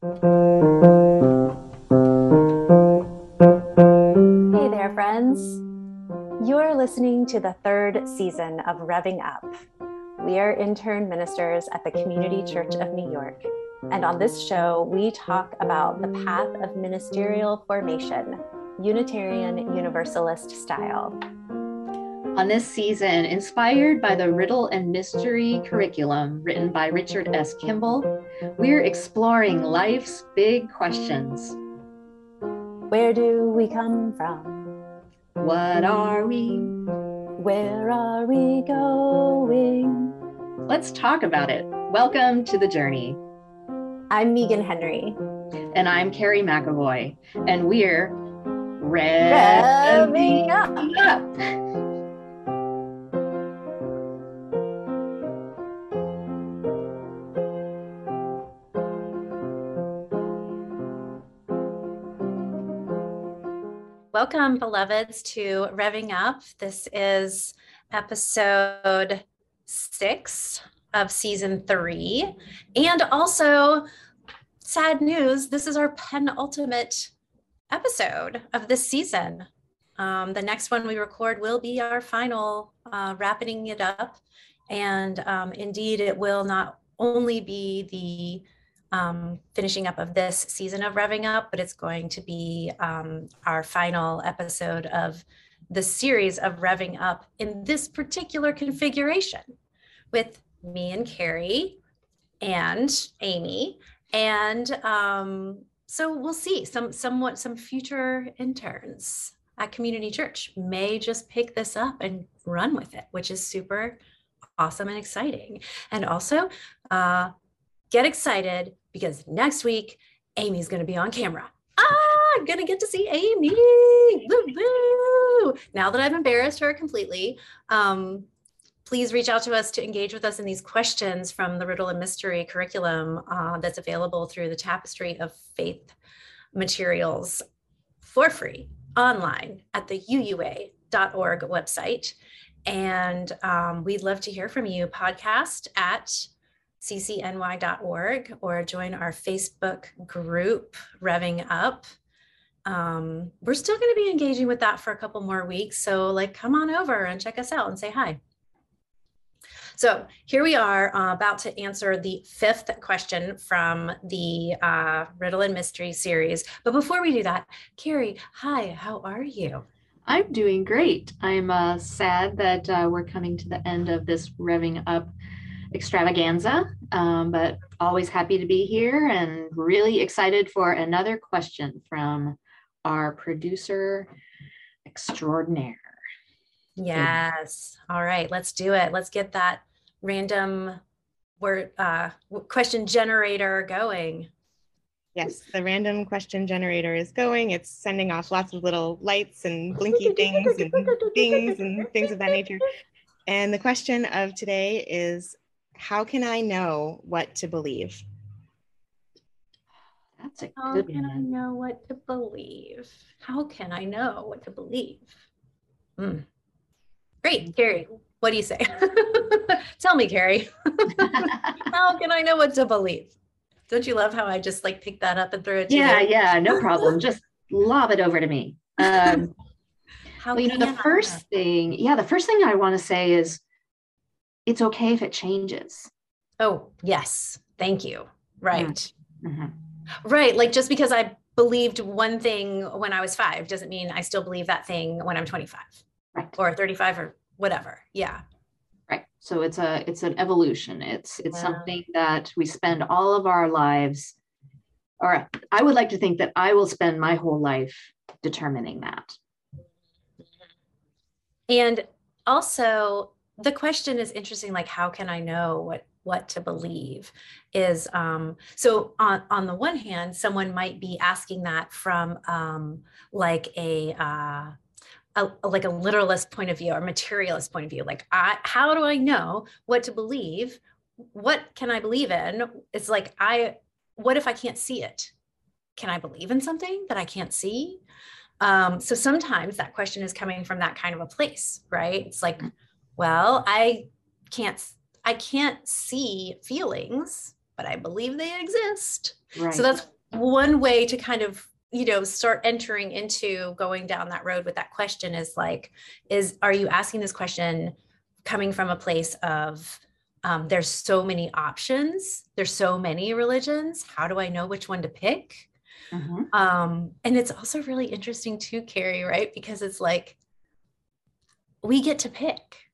Hey there, friends. You're listening to the third season of Rev'ing Up. We are intern ministers at the Community Church of New York. And on this show, we talk about the path of ministerial formation, Unitarian Universalist style. On this season, inspired by the Riddle and Mystery curriculum written by Richard S. Kimball, we're exploring life's big questions. Where do we come from? What are we? Where are we going? Let's talk about it. Welcome to the journey. I'm Meagan Henry. And I'm Carrie McAvoy. And we're Revving up. up. Welcome, beloveds, to Rev'ing Up. This is episode six of season three. And also, sad news this is our penultimate episode of this season. Um, the next one we record will be our final, uh, wrapping it up. And um, indeed, it will not only be the um, finishing up of this season of Rev'ing Up, but it's going to be um, our final episode of the series of Rev'ing Up in this particular configuration with me and Carrie and Amy. And um, so we'll see some somewhat some future interns at community church may just pick this up and run with it, which is super awesome and exciting. And also, uh, get excited because next week Amy's going to be on camera. Ah, I'm going to get to see Amy. Woo, woo. Now that I've embarrassed her completely, um, please reach out to us to engage with us in these questions from the Riddle and Mystery curriculum uh, that's available through the Tapestry of Faith materials for free online at the uua.org website. And um, we'd love to hear from you. Podcast at ccny.org or join our Facebook group, Rev'ing Up. Um, we're still going to be engaging with that for a couple more weeks. So, like, come on over and check us out and say hi. So, here we are uh, about to answer the fifth question from the uh, Riddle and Mystery series. But before we do that, Carrie, hi, how are you? I'm doing great. I'm uh, sad that uh, we're coming to the end of this Rev'ing Up extravaganza, um, but always happy to be here and really excited for another question from our producer extraordinaire. Yes. All right, let's do it. Let's get that random word uh, question generator going. Yes, the random question generator is going. It's sending off lots of little lights and blinky things and things and things of that nature. And the question of today is how can I know what to believe? That's a How good can I know what to believe? How can I know what to believe? Hmm. Great, Carrie. What do you say? Tell me, Carrie. how can I know what to believe? Don't you love how I just like picked that up and threw it to yeah, you? yeah, no problem. Just lob it over to me. Um, How well, you know, the I first thing, yeah, the first thing I want to say is it's okay if it changes. Oh, yes. Thank you. Right. Mhm. Right. Like just because I believed one thing when I was five doesn't mean I still believe that thing when I'm 25 Right. or 35 or whatever. Yeah. Right. So it's a it's an evolution. It's it's Wow. something that we spend all of our lives or I would like to think that I will spend my whole life determining that. And also the question is interesting like how can I know what what to believe is um so on on the one hand someone might be asking that from um like a uh a, like a literalist point of view or materialist point of view like i how do i know what to believe? What can i believe in? It's like i what if i can't see it? Can i believe in something that i can't see? Um, so sometimes that question is coming from that kind of a place right? It's like well i can't i can't see feelings but I believe they exist. Right. So that's one way to kind of you know start entering into going down that road with that question is like is are you asking this question coming from a place of um, there's so many options there's so many religions how do i know which one to pick Mhm. um, and it's also really interesting too carrie right because it's like we get to pick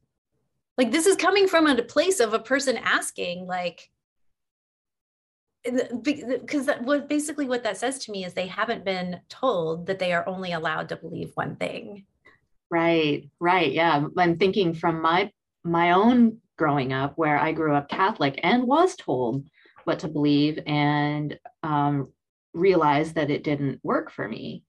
like this is coming from a place of a person asking like because that what basically what that says to me is they haven't been told that they are only allowed to believe one thing Right, right. Yeah. I'm thinking from my my own growing up where I grew up Catholic and was told what to believe and um, realized that it didn't work for me.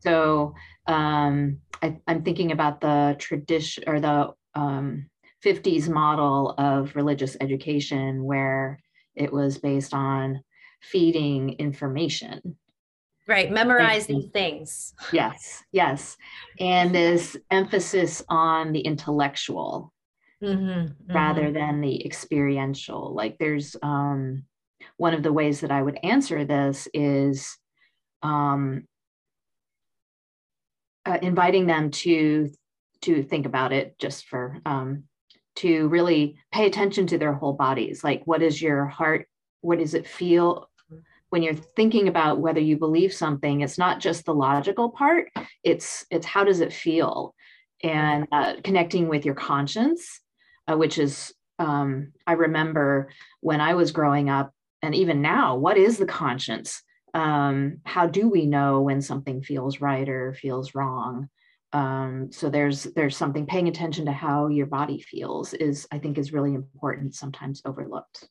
So um, I, I'm thinking about the tradition or the um, 50s model of religious education where it was based on feeding information. right memorize these things Yes, yes. And this emphasis on the intellectual Mhm, rather mhm. than the experiential. Like there's um, one of the ways that I would answer this is um, uh, inviting them to to think about it just for um, to really pay attention to their whole bodies. Like what is your heart? What does it feel? when you're thinking about whether you believe something it's not just the logical part it's it's how does it feel and uh, connecting with your conscience uh, which is um, i remember when i was growing up and even now what is the conscience um, how do we know when something feels right or feels wrong um, so there's there's something paying attention to how your body feels is i think is really important sometimes overlooked.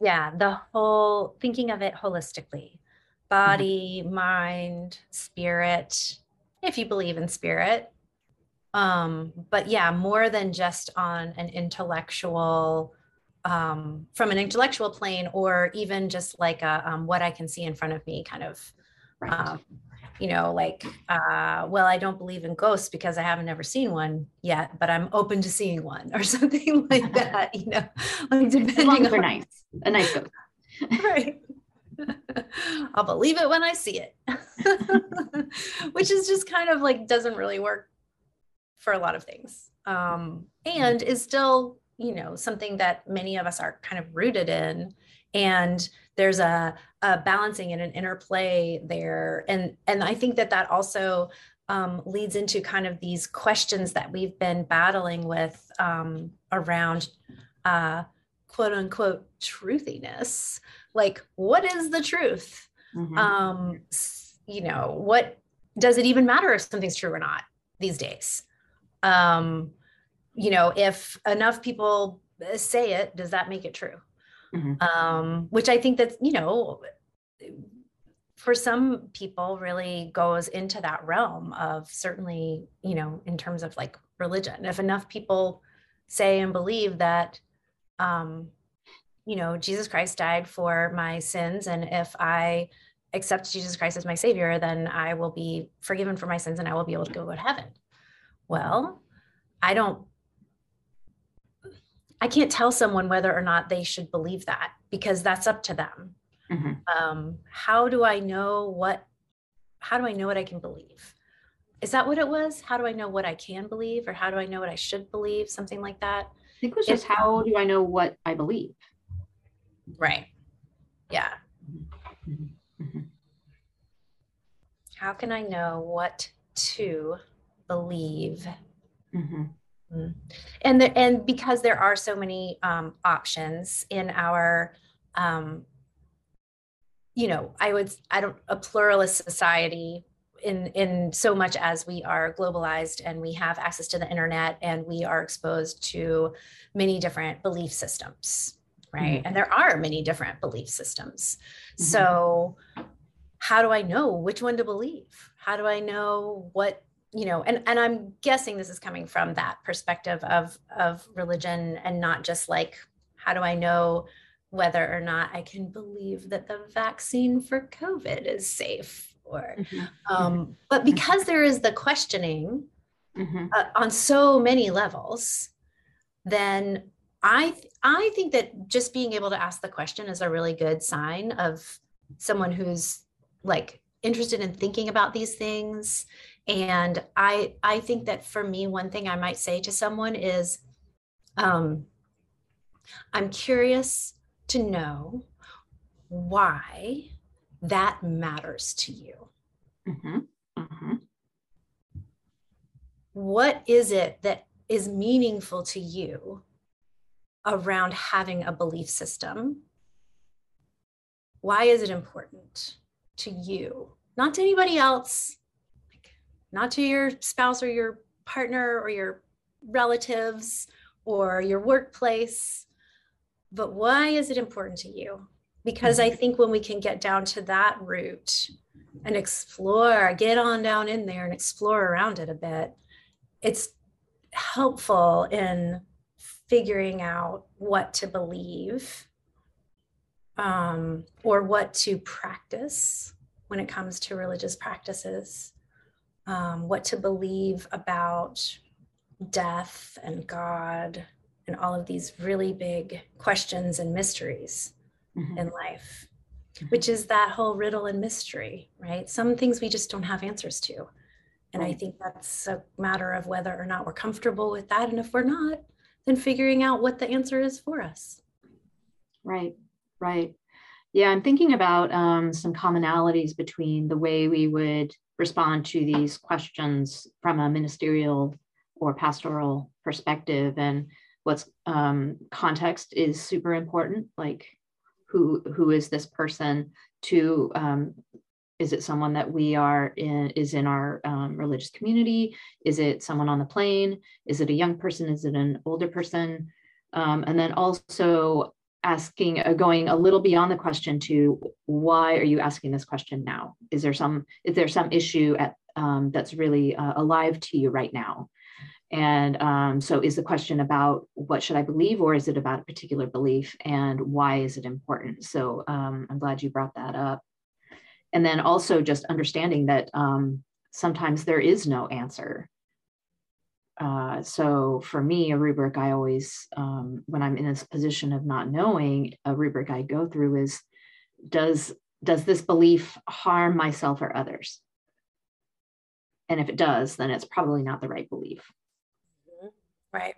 Yeah the whole thinking of it holistically body mind spirit if you believe in spirit. Um but yeah more than just on an intellectual um from an intellectual plane or even just like a um, what i can see in front of me kind of right. um, you know like uh well i don't believe in ghosts because i haven't ever seen one yet but i'm open to seeing one or something like that you know like depending on nice. A nice ghost. Right. I'll believe it when i see it. Which is just kind of like doesn't really work for a lot of things. Um and is still you know something that many of us are kind of rooted in. And there's a, a balancing and an interplay there. And and i think that that also um, leads into kind of these questions that we've been battling with um, around uh, quote unquote truthiness. Like what is the truth? Mhm. um you know what does it even matter if something's true or not these days? Um you know if enough people say it does that make it true Mhm. um which i think that you know for some people really goes into that realm of certainly you know in terms of like religion if enough people say and believe that um you know jesus christ died for my sins and if i accept jesus christ as my savior then i will be forgiven for my sins and i will be able to go to heaven well i don't i can't tell someone whether or not they should believe that because that's up to them Mhm. um, how do I know what, how do I know what I can believe? Is that what it was? How do I know what I can believe or how do I know what I should believe? Something like that. I think it was just how do I know what I believe? Right. Yeah. Mhm. Mhm. How can I know what to believe? Mhm. And the, and because there are so many um, options in our, um, you know, I would I don't a pluralist society in in so much as we are globalized and we have access to the internet and we are exposed to many different belief systems, right? And there are many different belief systems. Mhm. So how do I know which one to believe? How do I know what you know and and i'm guessing this is coming from that perspective of of religion and not just like how do i know whether or not i can believe that the vaccine for covid is safe or Mhm. um but because there is the questioning Mhm. uh, on so many levels then I th- I think that just being able to ask the question is a really good sign of someone who's like interested in thinking about these things. And I I think that for me, one thing I might say to someone is, um, I'm curious to know why that matters to you. Mm-hmm. Mm-hmm. What is it that is meaningful to you around having a belief system? Why is it important to you? Not to anybody else, not to your spouse or your partner or your relatives or your workplace, but why is it important to you? Because I think when we can get down to that root and explore, get on down in there and explore around it a bit, it's helpful in figuring out what to believe um, or what to practice when it comes to religious practices, um, what to believe about death and God and all of these really big questions and mysteries Mhm. in life, Mhm. which is that whole riddle and mystery, right? Some things we just don't have answers to. And I think that's a matter of whether or not we're comfortable with that. And if we're not, then figuring out what the answer is for us. Right, right. Yeah, I'm thinking about um, some commonalities between the way we would respond to these questions from a ministerial or pastoral perspective, and what's um, context is super important. Like, who who is this person? To um, is it someone that we are in is in our um, religious community? Is it someone on the plane? Is it a young person? Is it an older person? Um, and then also asking uh, going a little beyond the question to why are you asking this question now? Is there some is there some issue at um, that's really uh, alive to you right now? And um, so is the question about what should i believe or is it about a particular belief and why is it important? So um, i'm glad you brought that up. And then also just understanding that um, sometimes there is no answer uh, so for me, a rubric I always, um, when I'm in this position of not knowing, a rubric I go through is, does does this belief harm myself or others? And if it does, then it's probably not the right belief. Right.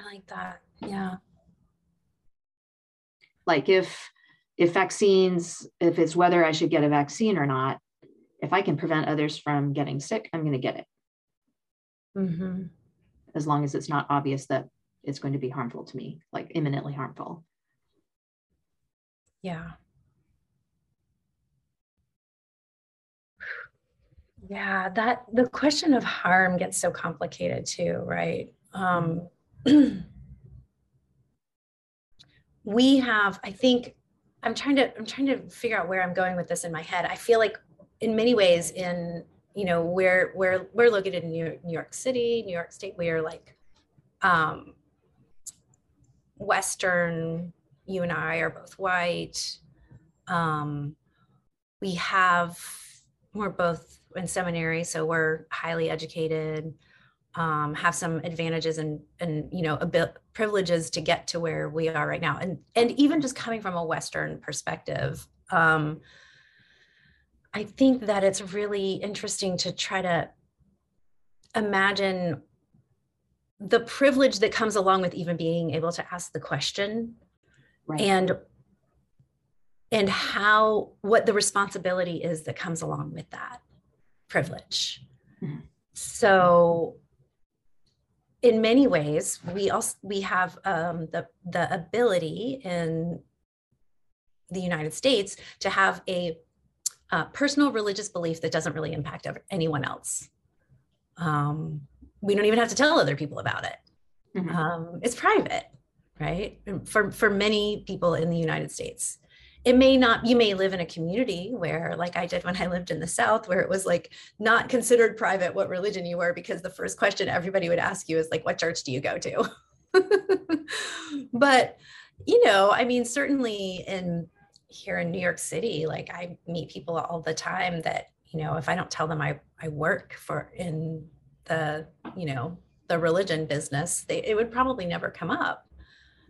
I like that. Yeah. Like if if vaccines, if it's whether I should get a vaccine or not, if I can prevent others from getting sick, I'm going to get it, hmm as long as it's not obvious that it's going to be harmful to me, like imminently harmful. Yeah. Yeah, that the question of harm gets so complicated too, right? Um, we have, I think, I'm trying to, I'm trying to figure out where I'm going with this in my head. I feel like, in many ways, in you know, where we're we're located in New York, New York City, New York State, we are like, um, Western. You and I are both white. Um, we have, we're both in seminary, so we're highly educated. Um, have some advantages and and you know a bit privileges to get to where we are right now, and and even just coming from a Western perspective, um, I think that it's really interesting to try to imagine the privilege that comes along with even being able to ask the question Right. and and how what the responsibility is that comes along with that privilege Mhm. so in many ways we also we have um, the the ability in the united states to have a uh, personal religious belief that doesn't really impact anyone else. Um, we don't even have to tell other people about it. Mhm. um, it's private right? For for many people in the united states it may not you may live in a community where like i did when i lived in the south where it was like not considered private what religion you were because the first question everybody would ask you is like what church do you go to? But you know i mean certainly in here in new york city like i meet people all the time that you know if i don't tell them i i work for in the you know the religion business, they, it would probably never come up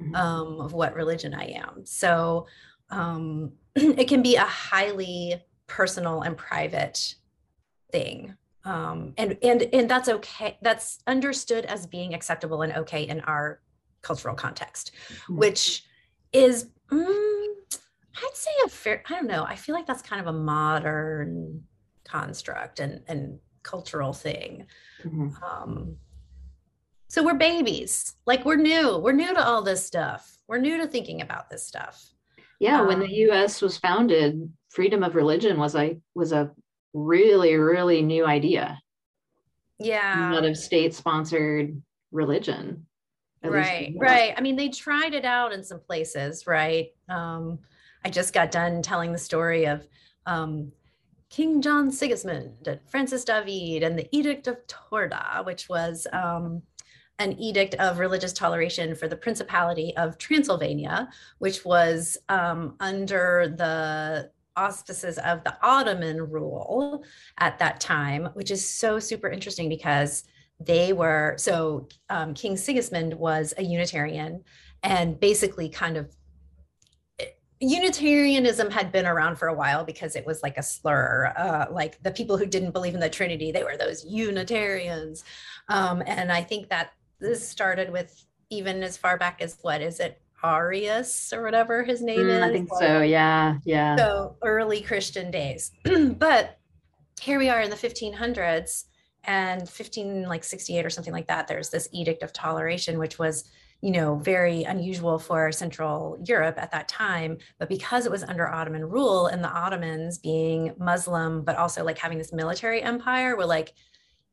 Mhm. um, of what religion I am. So um, it can be a highly personal and private thing. Um, and and and that's okay. That's understood as being acceptable and okay in our cultural context, Mhm. which is mm, I'd say a fair. I don't know. I feel like that's kind of a modern construct and and cultural thing. Mhm. Um, so we're babies. Like we're new. We're new to all this stuff. We're new to thinking about this stuff. Yeah, when Um, the US was founded, freedom of religion was a was a really, really new idea. Yeah. Not of state-sponsored religion. at least in right right i mean they tried it out in some places right um i just got done telling the story of um king john sigismund and francis david and the edict of torda which was um an edict of religious toleration for the principality of transylvania which was um, under the auspices of the ottoman rule at that time which is so super interesting because they were so um, King Sigismund was a Unitarian and basically kind of Unitarianism had been around for a while because it was like a slur. Uh, like the people who didn't believe in the Trinity, they were those Unitarians. Um, and I think that this started with even as far back as what is it, Arius or whatever his name Mm, is? I think so. Yeah, yeah. so early Christian days. but here we are in the 1500s and 15 like 68 or something like that. There's this edict of toleration, which was you know very unusual for Central Europe at that time. But because it was under Ottoman rule and the Ottomans being Muslim, but also like having this military empire, were like,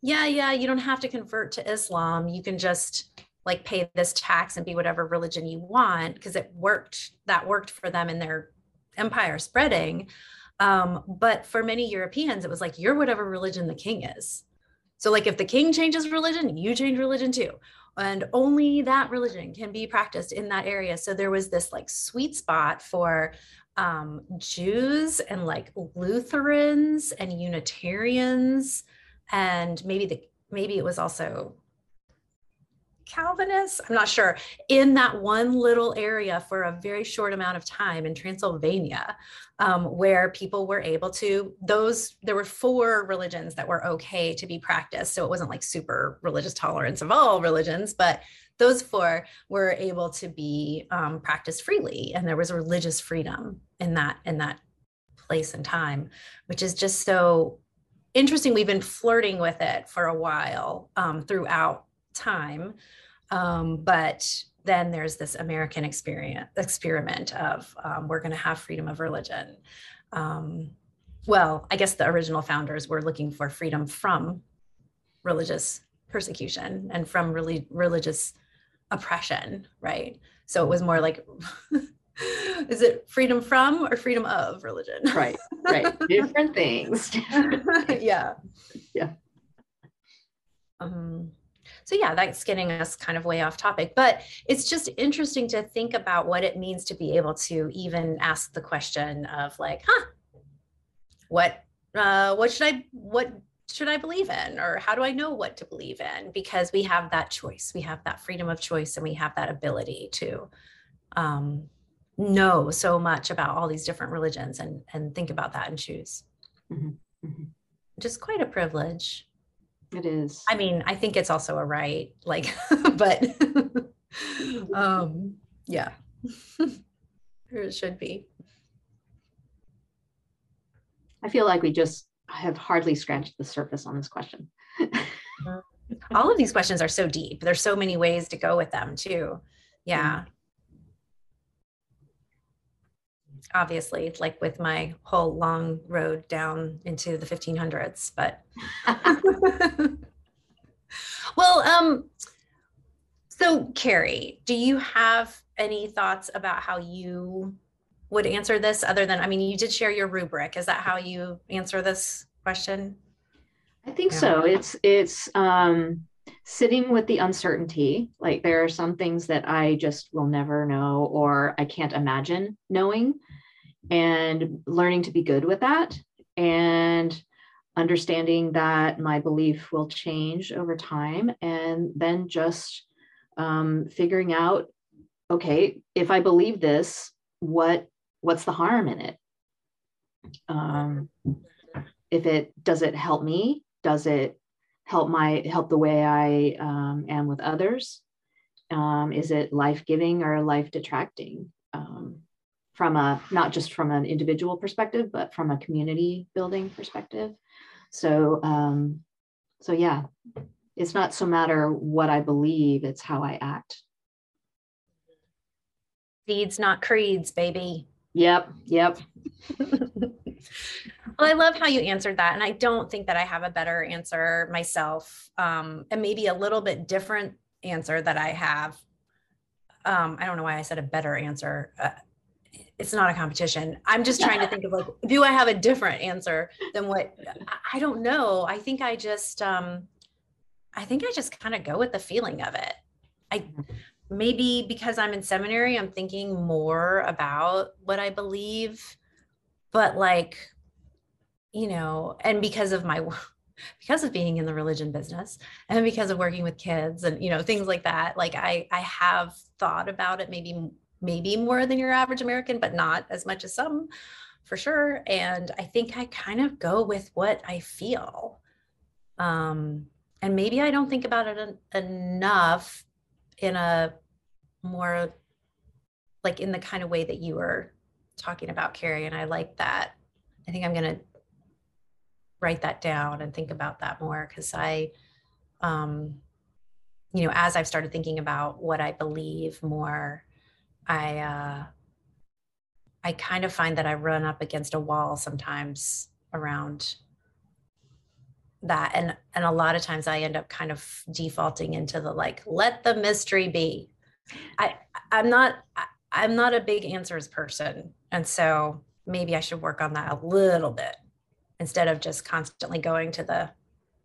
yeah, yeah, you don't have to convert to Islam. You can just like pay this tax and be whatever religion you want because it worked. That worked for them in their empire spreading. Um, but for many Europeans, it was like, you're whatever religion the king is. So, like, if the king changes religion, you change religion too. And only that religion can be practiced in that area. So, there was this like sweet spot for um, Jews and like Lutherans and Unitarians. And maybe the maybe it was also Calvinists, I'm not sure, in that one little area for a very short amount of time in Transylvania, um, where people were able to, those, there were four religions that were okay to be practiced. So it wasn't like super religious tolerance of all religions, but those four were able to be um, practiced freely. And there was religious freedom in that, in that place and time, which is just so interesting. We've been flirting with it for a while um, throughout time. Um, but then there's this American experience experiment of um, we're going to have freedom of religion. Um, well, I guess the original founders were looking for freedom from religious persecution and from really religious oppression, right? So it was more like, is it freedom from or freedom of religion? Right, right. Different things. yeah. Yeah. Um, so yeah, that's getting us kind of way off topic, but it's just interesting to think about what it means to be able to even ask the question of like, huh, what, uh, what should I, what should I believe in, or how do I know what to believe in? Because we have that choice, we have that freedom of choice, and we have that ability to um, know so much about all these different religions and and think about that and choose. Mhm, mhm. Just quite a privilege. It is. I mean, I think it's also a right, like, but um, yeah, it should be. I feel like we just have hardly scratched the surface on this question. All of these questions are so deep. There's so many ways to go with them too. Yeah. Obviously, like with my whole long road down into the 1500s, but well, um, so Carrie, do you have any thoughts about how you would answer this other than, I mean, you did share your rubric. Is that how you answer this question? I think Yeah. so. It's it's um sitting with the uncertainty. Like there are some things that I just will never know or I can't imagine knowing and learning to be good with that and understanding that my belief will change over time, and then just um, figuring out, okay, if I believe this, what what's the harm in it? Um, if it does it help me? Does it help my help the way I um, am with others? Um, is it life giving or life detracting? Um, from a not just from an individual perspective, but from a community building perspective. So, um, so yeah, it's not so matter what I believe; it's how I act. Deeds, not creeds, baby. Yep, yep. well, I love how you answered that. And I don't think that I have a better answer myself, um, and maybe a little bit different answer that I have. Um, I don't know why I said a better answer. Uh, it's not a competition. I'm just trying to think of like, do I have a different answer than what I don't know. I think I just, um, I think I just kind of go with the feeling of it. I maybe because I'm in seminary, I'm thinking more about what I believe, but like, you know, and because of my because of being in the religion business and because of working with kids and you know things like that like i i have thought about it maybe maybe more than your average American, but not as much as some for sure. And I think I kind of go with what I feel. Um, and maybe I don't think about it en- enough in a more like in the kind of way that you were talking about, Carrie. And I like that. I think I'm going to write that down and think about that more because I, um, you know, as I've started thinking about what I believe more, I uh, I kind of find that I run up against a wall sometimes around that and and a lot of times I end up kind of defaulting into the like let the mystery be. I I'm not I'm not a big answers person and so maybe I should work on that a little bit instead of just constantly going to the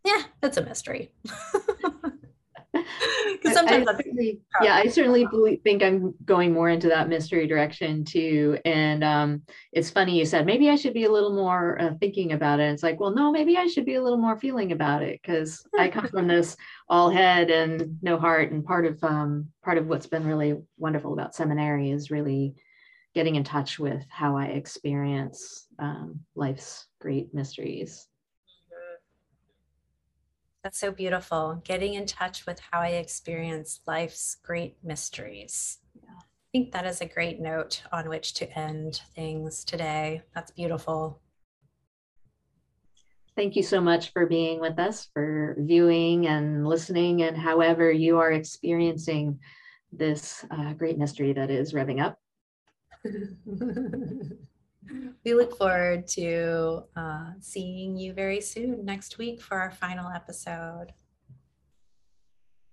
yeah, it's a mystery. sometimes I, I certainly, yeah, I certainly believe, think I'm going more into that mystery direction too. And um, it's funny you said maybe I should be a little more uh, thinking about it. It's like, well, no, maybe I should be a little more feeling about it because I come from this all head and no heart. And part of um, part of what's been really wonderful about seminary is really getting in touch with how I experience um, life's great mysteries. That's so beautiful. Getting in touch with how I experience life's great mysteries. Yeah. I think that is a great note on which to end things today. That's beautiful. Thank you so much for being with us, for viewing and listening, and however you are experiencing this uh, great mystery that is revving up. We look forward to uh, seeing you very soon next week for our final episode.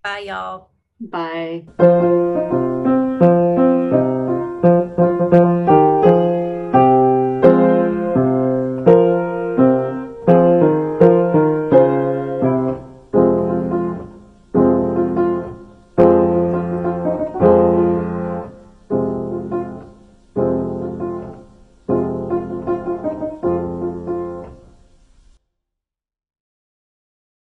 Bye, y'all. Bye.